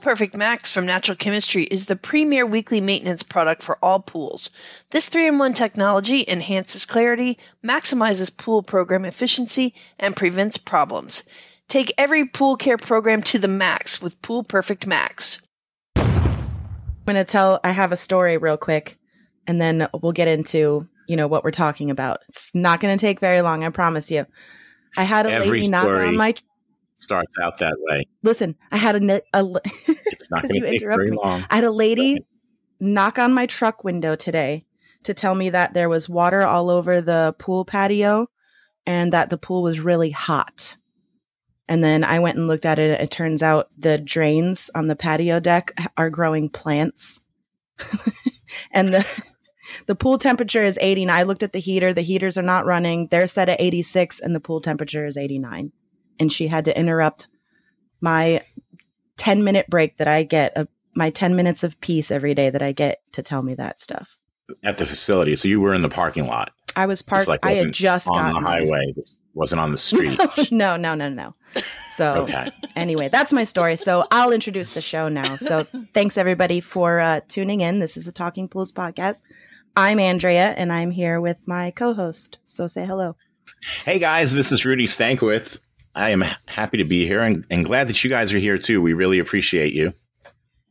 Perfect Max from Natural Chemistry is the premier weekly maintenance product for all pools. This 3 in 1 technology enhances clarity, maximizes pool program efficiency, and prevents problems. Take every pool care program to the max with Pool Perfect Max. I'm going to tell, I have a story real quick, and then we'll get into, you know, what we're talking about. It's not going to take very long, I promise you. I had a Every lady knock story. on my Starts out that way. listen. I had a, ne- a It's not going to take very me. long. I had a lady knock on my truck window today to tell me that there was water all over the pool patio and that the pool was really hot. And then I went and looked at it. It turns out the drains on the patio deck are growing plants. and the the pool temperature is 89. I looked at the heater. The heaters are not running. They're set at 86 and the pool temperature is 89. And she had to interrupt my 10 minute break that I get, uh, my 10 minutes of peace every day that I get to tell me that stuff. At the facility. So you were in the parking lot. I was parked, like I had just on gotten the highway. Wasn't on the street. no, no, no, no. So Okay. anyway, that's my story. So I'll introduce the show now. So thanks everybody for uh, tuning in. This is the Talking Pools podcast. I'm Andrea and I'm here with my co-host. So say hello. Hey guys, this is Rudy Stankowitz. I am happy to be here and, and glad that you guys are here too. We really appreciate you.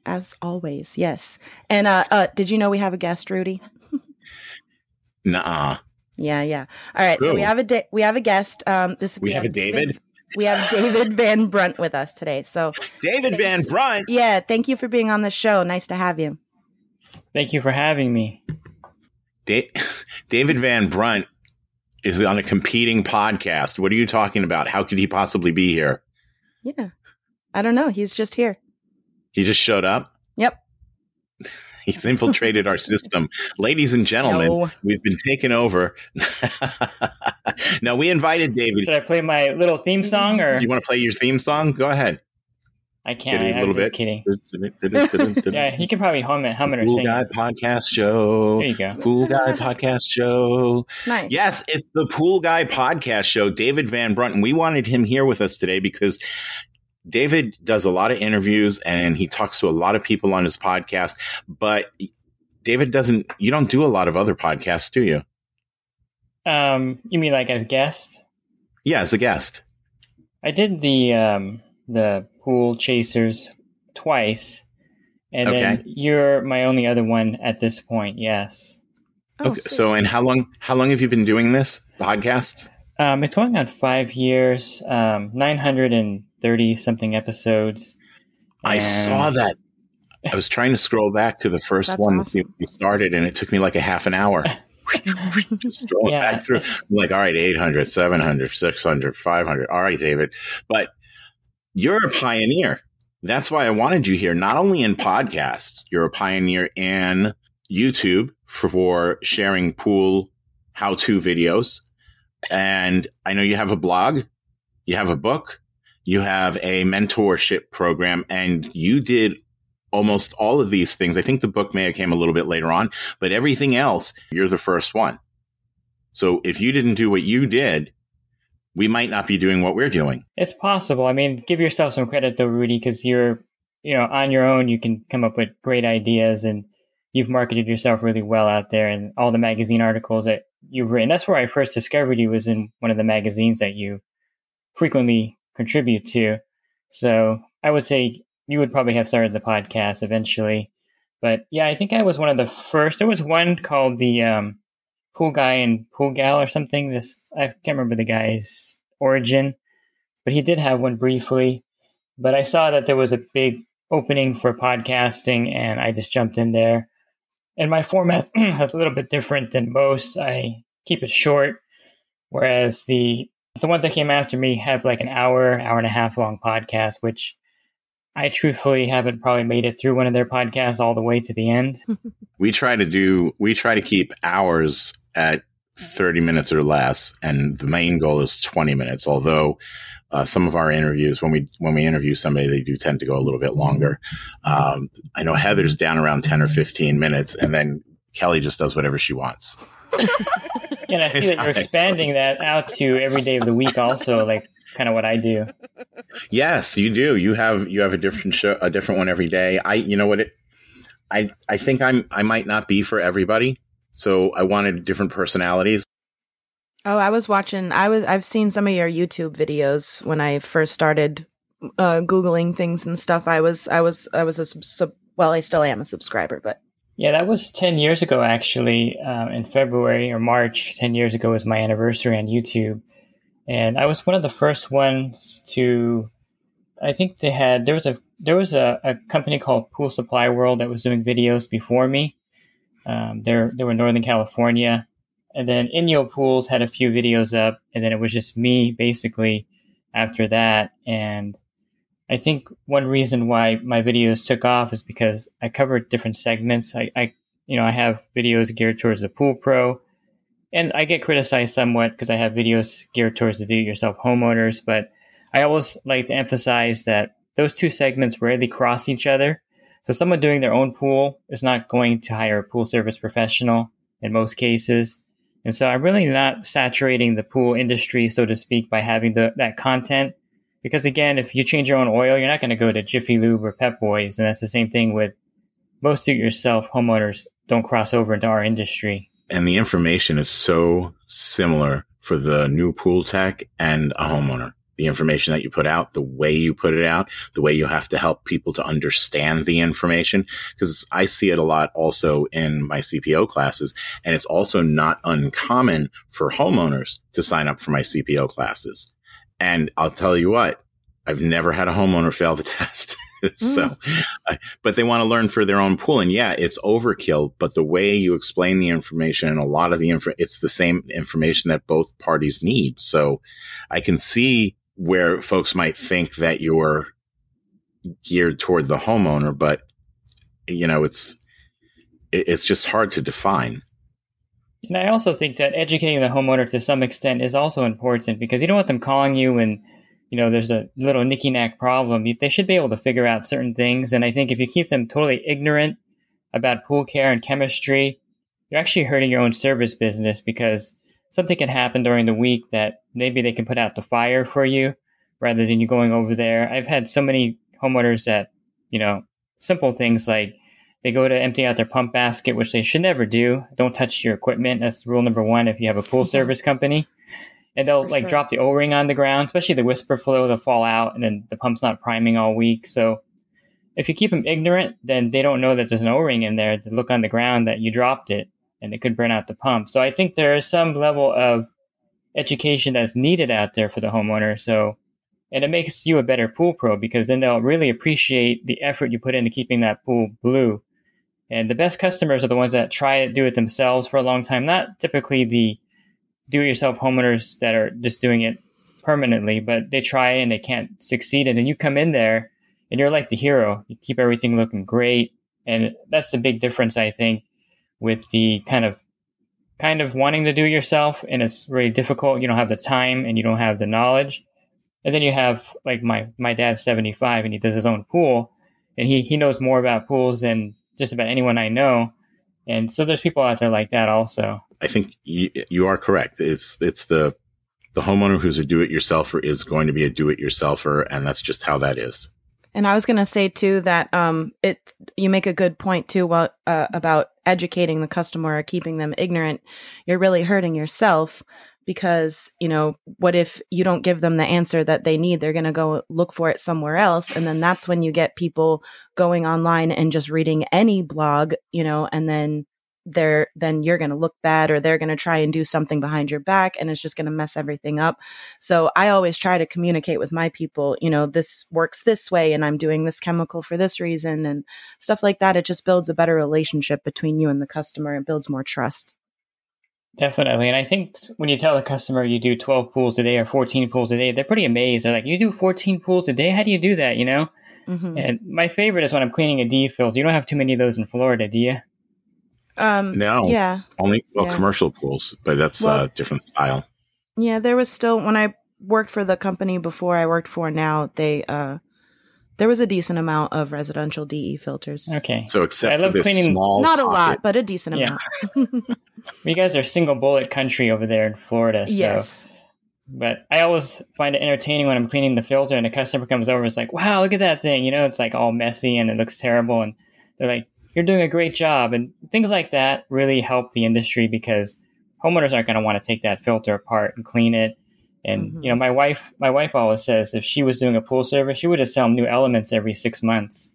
As always, yes. And uh, uh, did you know we have a guest, Rudy? Nuh-uh. Yeah, yeah. All right, so we have a da- we have a guest. Um, this We have a David? We have David Van Brunt with us today. So David Van Brunt. yeah, thank you for being on the show. Nice to have you. Thank you for having me. Da- David Van Brunt is on a competing podcast. What are you talking about? How could he possibly be here? Yeah, I don't know. He's just here. He just showed up. Yep. He's infiltrated our system. Ladies and gentlemen, No. we've been taken over. now, we invited David. Should I play my little theme song or You want to play your theme song? Go ahead. I can't? Get it a I, I'm little just bit. kidding. Yeah, you can probably hum it, hum it or Cool sing. Guy. Podcast Show. There you go. Pool Guy Podcast Show. Nice. Yes, it's the Pool Guy Podcast Show. David Van Brunt, and we wanted him here with us today because David does a lot of interviews and he talks to a lot of people on his podcast. But David doesn't. You don't do a lot of other podcasts, do you? Um, you mean like as guest? Yeah, as a guest. I did the um the pool chasers twice, and Okay. then you're my only other one at this point. Yes. Oh, okay. sweet. So, and how long? How long have you been doing this podcast? Um, it's going on five years, um, nine hundred and thirty something episodes. I saw that. I was trying to scroll back to the first That's one awesome. that you started, and it took me like a half an hour. Just scrolling Yeah, back through. I'm like, all right, 800, 700, 600, 500. All right, David. But you're a pioneer. That's why I wanted you here, not only in podcasts, you're a pioneer in YouTube for sharing pool how to videos. And I know you have a blog, you have a book, you have a mentorship program, and you did almost all of these things. I think the book may have came a little bit later on, but everything else, you're the first one. So if you didn't do what you did, we might not be doing what we're doing. It's possible. I mean, give yourself some credit though, Rudy, because you're, you know, on your own, you can come up with great ideas and you've marketed yourself really well out there and all the magazine articles that you've written. That's where I first discovered you was in one of the magazines that you frequently contribute to. So I would say you would probably have started the podcast eventually. But yeah, I think I was one of the first. There was one called the um, Pool Guy and Pool Gal or something. This I can't remember the guy's origin, but he did have one briefly. But I saw that there was a big opening for podcasting, and I just jumped in there. and my format is a little bit different than most. I keep it short, whereas the the ones that came after me have like an hour, hour and a half long podcast, which I truthfully haven't probably made it through one of their podcasts all the way to the end. we try to do we try to keep hours at 30 minutes or less and the main goal is 20 minutes although uh, some of our interviews when we when we interview somebody they do tend to go a little bit longer. Um, i know heather's down around 10 or 15 minutes and then kelly just does whatever she wants. And i see that you're expanding that out to every day of the week also like kind of what i do. Yes you do. You have you have a different show a different one every day. I you know what it i i think i'm i might not be for everybody so i wanted different personalities Oh, I was watching. I was. I've seen some of your YouTube videos when I first started uh, googling things and stuff. I was. I was. I was a sub. Well, I still am a subscriber, but yeah, that was ten years ago. Actually, uh, in February or March, ten years ago was my anniversary on YouTube, and I was one of the first ones to. I think they had there was a there was a, a company called Pool Supply World that was doing videos before me. Um, they're they were Northern California and then Inyo Pools had a few videos up, and then it was just me basically after that. And I think one reason why my videos took off is because I covered different segments. I, I you know, I have videos geared towards the pool pro, and I get criticized somewhat because I have videos geared towards the do-it-yourself homeowners. But I always like to emphasize that those two segments rarely cross each other. So someone doing their own pool is not going to hire a pool service professional in most cases. And so I'm really not saturating the pool industry, so to speak, by having the, that content. Because again, if you change your own oil, you're not going to go to Jiffy Lube or Pep Boys. And that's the same thing with most do it yourself homeowners don't cross over into our industry. And the information is so similar for the new pool tech and a homeowner the information that you put out, the way you put it out, the way you have to help people to understand the information. Cause I see it a lot also in my CPO classes. And it's also not uncommon for homeowners to sign up for my CPO classes. And I'll tell you what, I've never had a homeowner fail the test. so, uh, but they want to learn for their own pool. And yeah, it's overkill, but the way you explain the information and a lot of the info, it's the same information that both parties need. So I can see where folks might think that you're geared toward the homeowner, but you know, it's it's just hard to define. And I also think that educating the homeowner to some extent is also important because you don't want them calling you and you know there's a little nicky knack problem. They should be able to figure out certain things, and I think if you keep them totally ignorant about pool care and chemistry, you're actually hurting your own service business because something can happen during the week that maybe they can put out the fire for you rather than you going over there. I've had so many homeowners that, you know, simple things like they go to empty out their pump basket, which they should never do. Don't touch your equipment. That's rule number one if you have a pool mm-hmm. service company. And they'll For like sure. drop the O ring on the ground, especially the whisper flow, they'll fall out and then the pump's not priming all week. So if you keep them ignorant, then they don't know that there's an O ring in there. They look on the ground that you dropped it and it could burn out the pump. So I think there is some level of education that's needed out there for the homeowner. So, and it makes you a better pool pro because then they'll really appreciate the effort you put into keeping that pool blue. And the best customers are the ones that try to do it themselves for a long time, not typically the do it yourself homeowners that are just doing it permanently, but they try and they can't succeed. And then you come in there and you're like the hero. You keep everything looking great. And that's the big difference, I think, with the kind of kind of wanting to do it yourself and it's really difficult. You don't have the time and you don't have the knowledge. And then you have like my my dad's 75 and he does his own pool and he he knows more about pools than just about anyone I know. And so there's people out there like that also. I think you, you are correct. It's it's the the homeowner who's a do-it-yourselfer is going to be a do-it-yourselfer, and that's just how that is. And I was going to say too that um, it you make a good point too well, uh, about educating the customer or keeping them ignorant. You're really hurting yourself because you know what if you don't give them the answer that they need? They're going to go look for it somewhere else, and then that's when you get people going online and just reading any blog, you know, and then they're then you're going to look bad or they're going to try and do something behind your back and it's just going to mess everything up. So I always try to communicate with my people, you know, this works this way and I'm doing this chemical for this reason and stuff like that. It just builds a better relationship between you and the customer and builds more trust. Definitely. And I think when you tell a customer you do 12 pools a day or 14 pools a day, they're pretty amazed. They're like, you do 14 pools a day? How do you do that? You know? Mm-hmm. And my favorite is when I'm cleaning a D filter. You don't have too many of those in Florida, do you? Um, no. Yeah. Only, well, Yeah. commercial pools, but that's Well- a different style. Yeah, there was still when I worked for the company before I worked for now, they uh there was a decent amount of residential DE filters. Okay. So except I for love this cleaning- small Not a pocket- lot, but a decent Yeah. amount. You guys are single bullet country over there in Florida. So. yes. But I always find it entertaining when I'm cleaning the filter and a customer comes over. It's like, wow, look at that thing. You know, it's like all messy and it looks terrible. And they're like, you're doing a great job. And things like that really help the industry because homeowners aren't going to want to take that filter apart and clean it. And Mhm. you know, my wife, my wife always says if she was doing a pool service, she would just sell new elements every six months.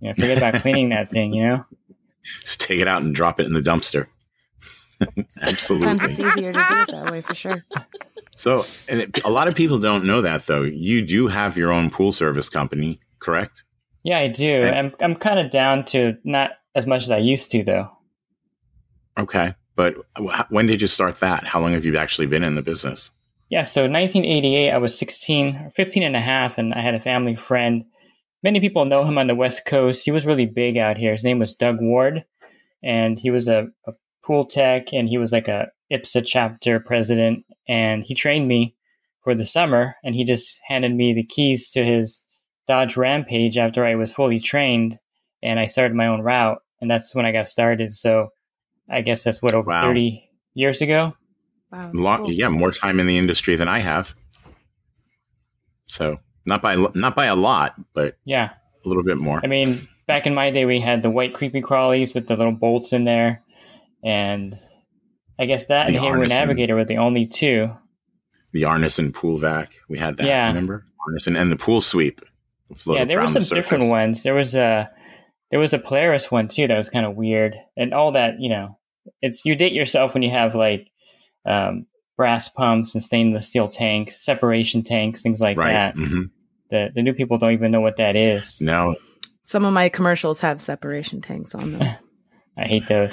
You know, forget about cleaning that thing. You know, Just take it out and drop it in the dumpster. Absolutely, Sometimes it's easier to do it that way for sure. So, and it, a lot of people don't know that though. You do have your own pool service company, correct? Yeah, I do. Okay. I'm I'm kind of down to not as much as I used to though. Okay. But when did you start that? How long have you actually been in the business? Yeah, so 1988, I was 16, or 15 and a half, and I had a family friend. Many people know him on the West Coast. He was really big out here. His name was Doug Ward, and he was a, a pool tech, and he was like a IPSSA chapter president, and he trained me for the summer, and he just handed me the keys to his Dodge Rampage after I was fully trained, and I started my own route, and that's when I got started. So I guess that's what over Wow. 30 years ago. Wow. Long, cool. Yeah, more time in the industry than I have. So not by not by a lot, but Yeah. a little bit more. I mean, back in my day, we had the white creepy crawlies with the little bolts in there, and I guess that The and Hayward Arneson. Navigator were the only two. the Arneson pool vac, we had that. Yeah. Remember Arneson and the pool sweep. Floated yeah, there were around the some different ones. There was a there was a Polaris one too that was kind of weird, and all that you know, it's you date yourself when you have like um, brass pumps and stainless steel tanks, separation tanks, things like Right. that. hmm The the new people don't even know what that is. Now, Some of my commercials have separation tanks on them. I hate those.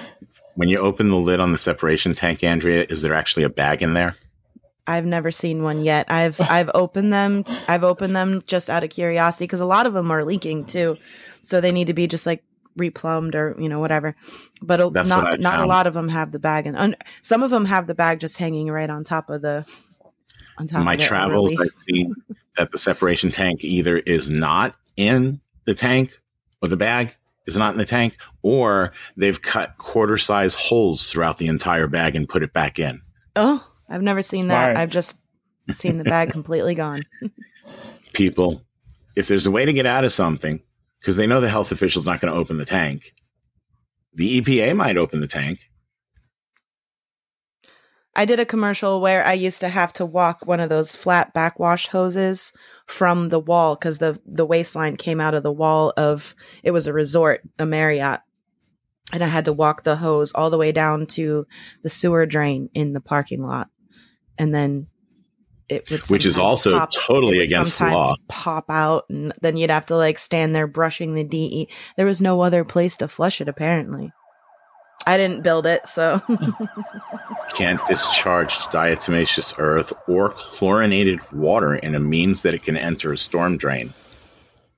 when you open the lid on the separation tank, Andrea, is there actually a bag in there? I've never seen one yet. I've I've opened them. I've opened them just out of curiosity because a lot of them are leaking too, so they need to be just like replumbed or you know whatever. But That's what not I've not a lot of them have the bag, and un, some of them have the bag just hanging right on top of the. On top my travels. I've seen that the separation tank either is not in the tank or the bag is not in the tank, or they've cut quarter size holes throughout the entire bag and put it back in. Oh, I've never seen Smart. that. I've just seen the bag completely gone. People, if there's a way to get out of something, because they know the health official's not going to open the tank, the EPA might open the tank. I did a commercial where I used to have to walk one of those flat backwash hoses from the wall because the the waistline came out of the wall of it was a resort, a Marriott, and I had to walk the hose all the way down to the sewer drain in the parking lot, and then it would Which is also pop- totally against the law. Pop out, and then you'd have to like stand there brushing the DE. There was no other place to flush it. Apparently, I didn't build it, so. Can't discharge diatomaceous earth or chlorinated water in a means that it can enter a storm drain.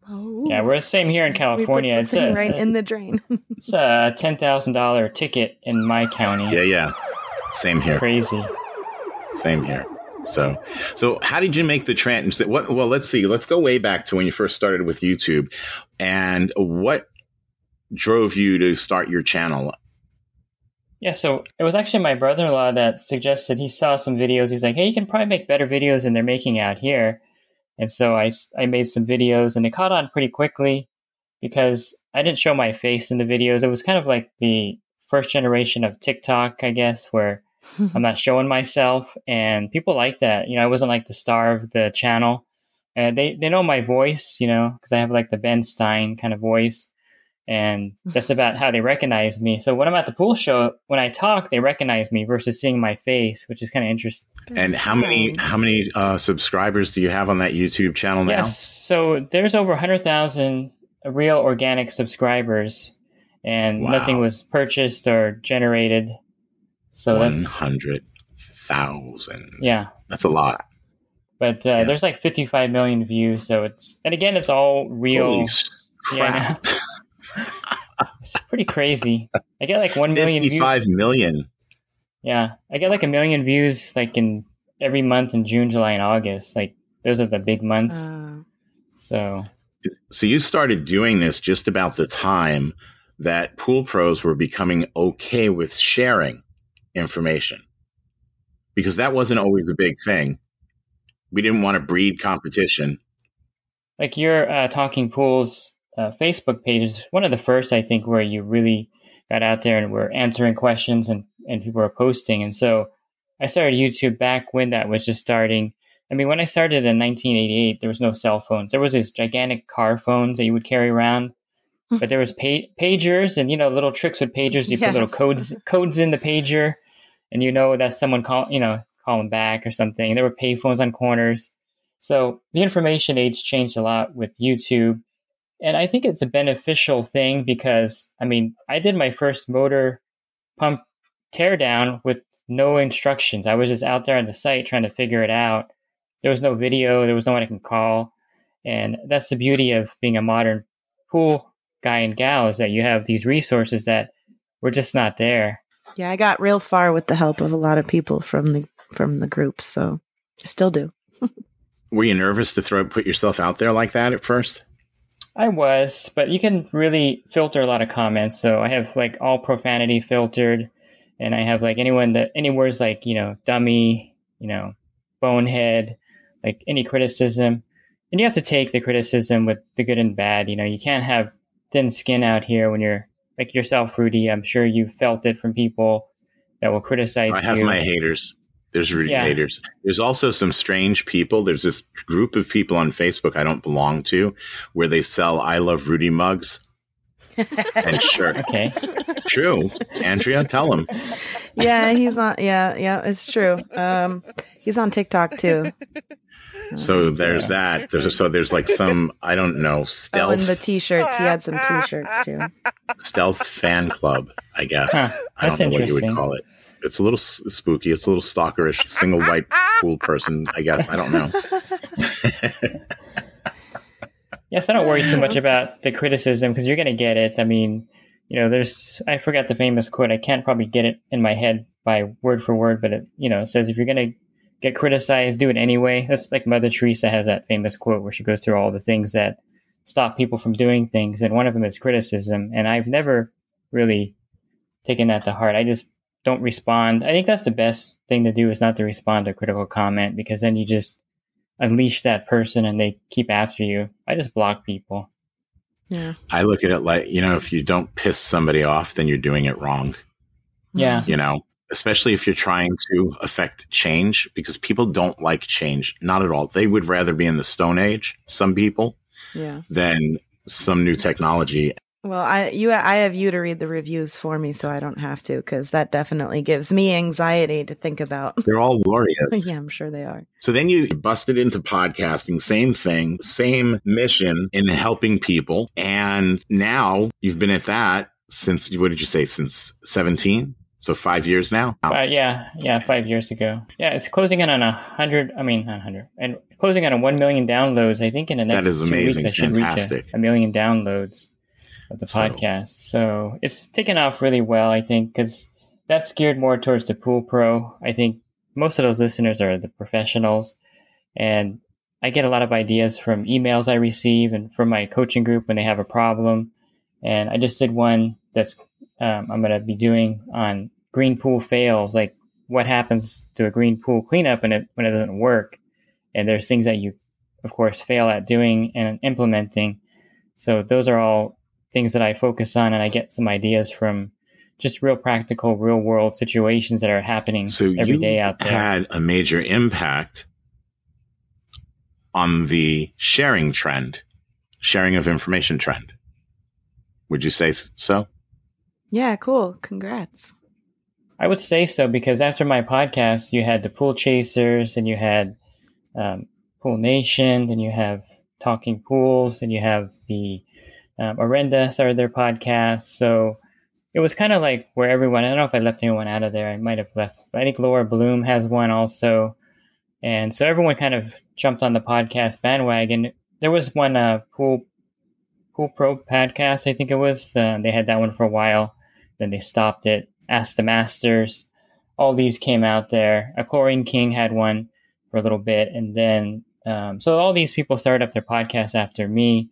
Oh. Yeah, we're the same here in California. It's a, right in the drain. it's a ten thousand dollar ticket in my county. Yeah, yeah. Same here. Crazy. Same here. So, so how did you make the transition? What? Well, let's see. Let's go way back to when you first started with YouTube, and what drove you to start your channel? Yeah, so it was actually my brother in law that suggested he saw some videos. He's like, hey, you can probably make better videos than they're making out here. And so I I made some videos and it caught on pretty quickly because I didn't show my face in the videos. It was kind of like the first generation of TikTok, I guess, where I'm not showing myself. And people like that. You know, I wasn't like the star of the channel. And they, they know my voice, you know, because I have like the Ben Stein kind of voice. and that's about how they recognize me. So when I'm at the pool show, when I talk, they recognize me versus seeing my face, which is kind of interesting. And how many how many uh, subscribers do you have on that YouTube channel now? Yes, so there's over hundred thousand real organic subscribers, and Wow. nothing was purchased or generated. So One hundred thousand. yeah. that's a lot. But uh, Yeah. there's like 55 million views, so it's and again, it's all real. Holy s- Yeah, It's pretty crazy. I get like one million Fifty-five views. million. Yeah, I get like a million views like in every month in June, July, and August. Like those are the big months. Uh, so So you started doing this just about the time that pool pros were becoming okay with sharing information, because that wasn't always a big thing. We didn't want to breed competition. like your uh, Talking Pools uh, Facebook page is one of the first, I think, where you really got out there and were answering questions and, and people were posting. And so I started YouTube back when that was just starting. I mean, when I started in 1988, there was no cell phones. There was these gigantic car phones that you would carry around, but there was pa- pagers and you know little tricks with pagers. You put little codes codes in the pager, and you know that's someone call you know calling back or something. There were payphones on corners. So the information age changed a lot with YouTube. And I think it's a beneficial thing because, I mean, I did my first motor pump teardown with no instructions. I was just out there on the site trying to figure it out. There was no video, there was no one I can call. And that's the beauty of being a modern pool guy and gal is that you have these resources that were just not there. yeah, I got real far with the help of a lot of people from the from the groups, so I still do. Were you nervous to throw put yourself out there like that at first? I was, but you can really filter a lot of comments. So I have like all profanity filtered, and I have like anyone that any words like you know dummy, you know bonehead, like any criticism, and you have to take the criticism with the good and bad. You know, you can't have thin skin out here when you're like yourself, Rudy. I'm sure you felt it from people that will criticize I have you. my haters. There's Rudy Yeah. haters. There's also some strange people. There's this group of people on Facebook I don't belong to where they sell I love Rudy mugs and shirt. okay, True. Andrea, tell them. yeah, he's on. Yeah, yeah, it's true. Um, he's on TikTok too. So there's that. There's so there's like some I don't know stealth. Oh, and stealth the t-shirts. He had some t-shirts too. stealth fan club. I guess Huh, I don't know what you would call it. It's a little s- spooky. It's a little stalkerish. Single white cool person. I guess I don't know. Yes, I don't worry too much about the criticism because you're going to get it. I mean, you know, there's I forgot the famous quote. I can't probably get it in my head by word for word, but it you know says if you're going to get criticized, do it anyway. That's like Mother Teresa has that famous quote where she goes through all the things that stop people from doing things, and one of them is criticism. And I've never really taken that to heart. I just don't respond. I think that's the best thing to do is not to respond to a critical comment because then you just unleash that person and they keep after you. I just block people. Yeah, I look at it like you know, if you don't piss somebody off, then you're doing it wrong. Yeah. You know, especially if you're trying to affect change, because people don't like change. Not at all. They would rather be in the Stone Age. Some people yeah. than some new technology. Well, I you I have you to read the reviews for me, so I don't have to because that definitely gives me anxiety to think about. They're all glorious. yeah, I'm sure they are. So then you busted into podcasting, same thing, same mission in helping people. And now you've been at that since, what did you say, since 17? So five years now? Uh, yeah, yeah, five years ago. Yeah, it's closing in on a hundred. I mean, not hundred, and closing in on a one million downloads. I think in the That next is two amazing. weeks I should Fantastic. reach a, a million downloads of the So- podcast. So it's taken off really well, I think, because that's geared more towards the pool pro. I think most of those listeners are the professionals, and I get a lot of ideas from emails I receive and from my coaching group when they have a problem. And I just did one that's um, I'm going to be doing on green pool fails, like what happens to a green pool cleanup when it when it doesn't work. And there's things that you, of course, fail at doing and implementing. So those are all things that I focus on, and I get some ideas from just real practical, real world situations that are happening So every day out there. had a major impact on the sharing trend, sharing of information trend Would you say so? Yeah, cool. Congrats. I would say so because after my podcast, you had the Pool Chasers and you had um, Pool Nation, then you have Talking Pools, and you have the um, Orenda started their podcast. So it was kind of like where everyone, I don't know if I left anyone out of there. I might have left. I think Laura Bloom has one also. And so everyone kind of jumped on the podcast bandwagon. There was one uh, Pool Pool Pro podcast, I think it was. Uh, they had that one for a while. Then they stopped it. Ask the Masters. All these came out there. A Chlorine King had one for a little bit. And then, um, so all these people started up their podcasts after me.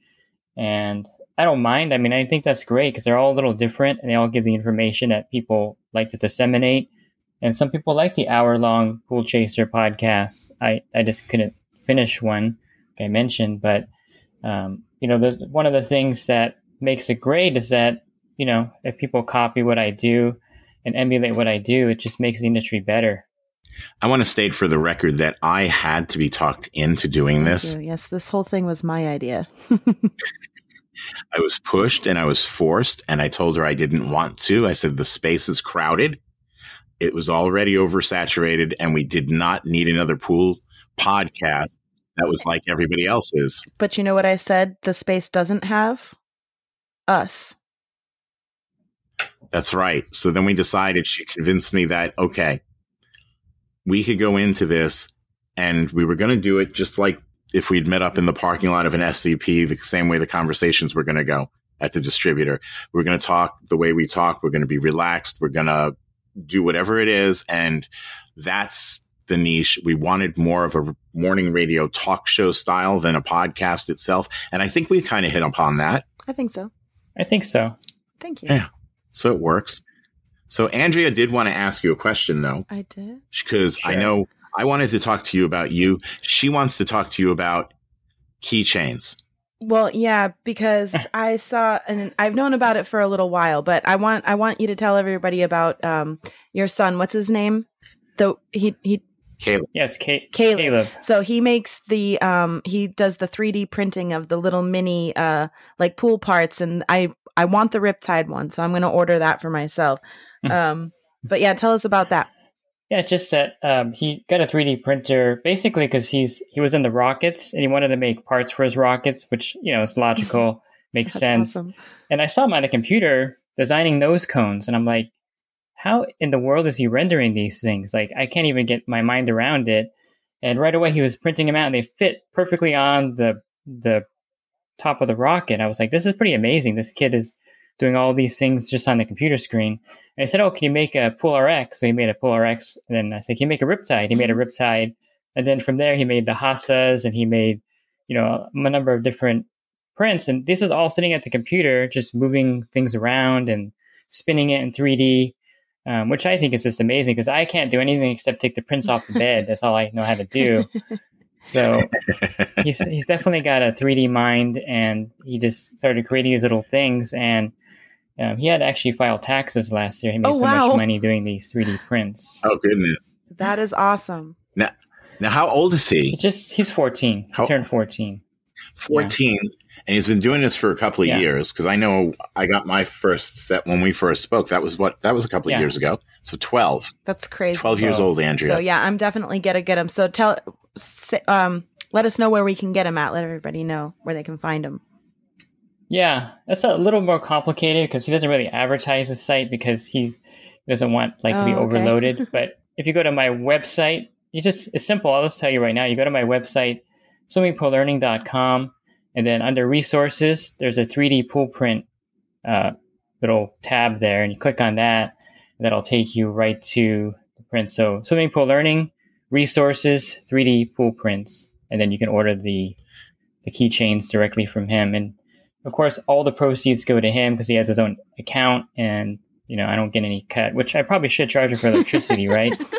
And I don't mind. I mean, I think that's great because they're all a little different and they all give the information that people like to disseminate. And some people like the hour long Pool Chaser podcast. I, I just couldn't finish one, like I mentioned. But, um, you know, the, one of the things that makes it great is that, you know, if people copy what I do and emulate what I do, it just makes the industry better. I want to state for the record that I had to be talked into doing this. Yes, this whole thing was my idea. I was pushed and I was forced, and I told her I didn't want to. I said, the space is crowded. It was already oversaturated, and we did not need another pool podcast that was like everybody else's. But you know what I said? The space doesn't have us. That's right. So then we decided, she convinced me that, okay, we could go into this and we were going to do it just like if we'd met up in the parking lot of an SCP, the same way the conversations were going to go at the distributor. We're going to talk the way we talk. We're going to be relaxed. We're going to do whatever it is. And that's the niche. We wanted more of a morning radio talk show style than a podcast itself. And I think we kind of hit upon that. I think so. I think so. Thank you. Yeah. So it works. So Andrea did want to ask you a question though. I did. Because Sure. I know I wanted to talk to you about you. She wants to talk to you about keychains. Well, yeah, because I saw and I've known about it for a little while, but I want I want you to tell everybody about um your son. What's his name? The he he Caleb. Yeah, it's Ca- Caleb. Caleb. so he makes the um he does the 3D printing of the little mini uh like pool parts and I I want the Riptide one, so I'm going to order that for myself. um but yeah, tell us about that. Yeah, it's just that um, he got a 3D printer basically because he's he was in the rockets and he wanted to make parts for his rockets, which you know is logical, makes That's sense. awesome. And I saw him on the computer designing nose cones, and I'm like, how in the world is he rendering these things? Like, I can't even get my mind around it. And right away, he was printing them out, and they fit perfectly on the the top of the rocket. I was like, this is pretty amazing. This kid is doing all these things just on the computer screen. And I said, oh, can you make a Pool RX? So he made a Pool RX. And then I said, can you make a Riptide? He made a mm-hmm. Riptide. And then from there, he made the Hassas, and he made, you know, a number of different prints. And this is all sitting at the computer, just moving things around and spinning it in 3D, um, which I think is just amazing because I can't do anything except take the prints off the bed. That's all I know how to do. So he's he's definitely got a 3D mind, and he just started creating these little things. And um, he had actually filed taxes last year. He made Oh, so wow. much money doing these 3D prints. oh goodness. That is awesome. Now now how old is he? He just he's 14. He turned 14. 14 and he's been doing this for a couple of Yeah. years because i know i got my first set when we first spoke that was what that was a couple of years ago so 12 That's crazy. 12 years Wow. old andrea So yeah, I'm definitely gonna get him. So tell, say, um, let us know where we can get him at. Let everybody know where they can find him. Yeah, that's a little more complicated because he doesn't really advertise his site because he's he doesn't want like to be Oh, okay. overloaded. but if you go to my website, you just it's simple. I'll just tell you right now. You go to my website, swimmingpoollearning.com, and then under resources, there's a 3D pool print uh, little tab there, and you click on that, and that'll take you right to the print. So swimming pool learning, resources, 3D pool prints, and then you can order the the keychains directly from him. And of course, all the proceeds go to him because he has his own account, and you know I don't get any cut, which I probably should charge him for electricity, right?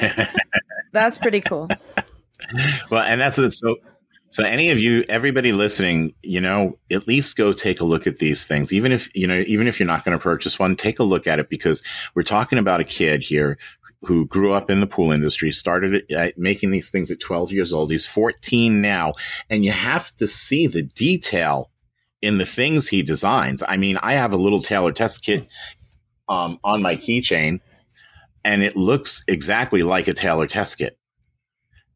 That's pretty cool. well and that's it so so any of you everybody listening you know at least go take a look at these things even if you know even if you're not going to purchase one take a look at it because we're talking about a kid here who grew up in the pool industry started uh, making these things at 12 years old he's 14 now and you have to see the detail in the things he designs. I mean, I have a little Taylor test kit um, on my keychain, and it looks exactly like a Taylor test kit.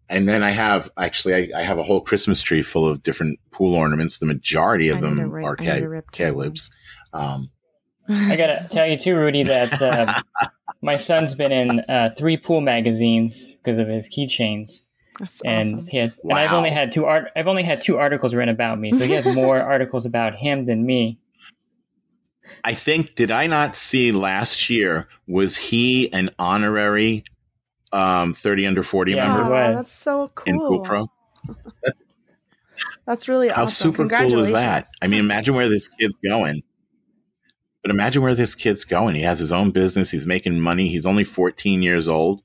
And then I have actually I, I have a whole Christmas tree full of different pool ornaments. The majority of I them to rip- are I need to rip two. Caleb's. Um, I gotta tell you too, Rudy, that uh, my son's been in uh, three pool magazines because of his keychains, That's and awesome. he has. And I've only had two art. I've only had two articles written about me, so he has more articles about him than me. I think did I not see last year? Was he an honorary um, thirty under forty Yeah. member Remember Aw, that's so cool. in Pool Pro? That's really awesome. How awesome. super cool is that? I mean, imagine where this kid's going. But imagine where this kid's going. He has his own business. He's making money. He's only 14 years old.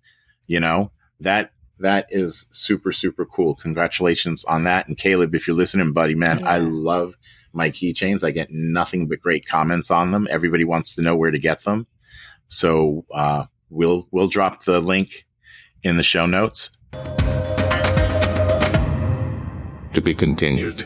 You know, that that is super, super cool. Congratulations on that. And Caleb, if you're listening, buddy, man, I love my keychains. I get nothing but great comments on them. Everybody wants to know where to get them. So uh, we'll we'll drop the link in the show notes. To be continued.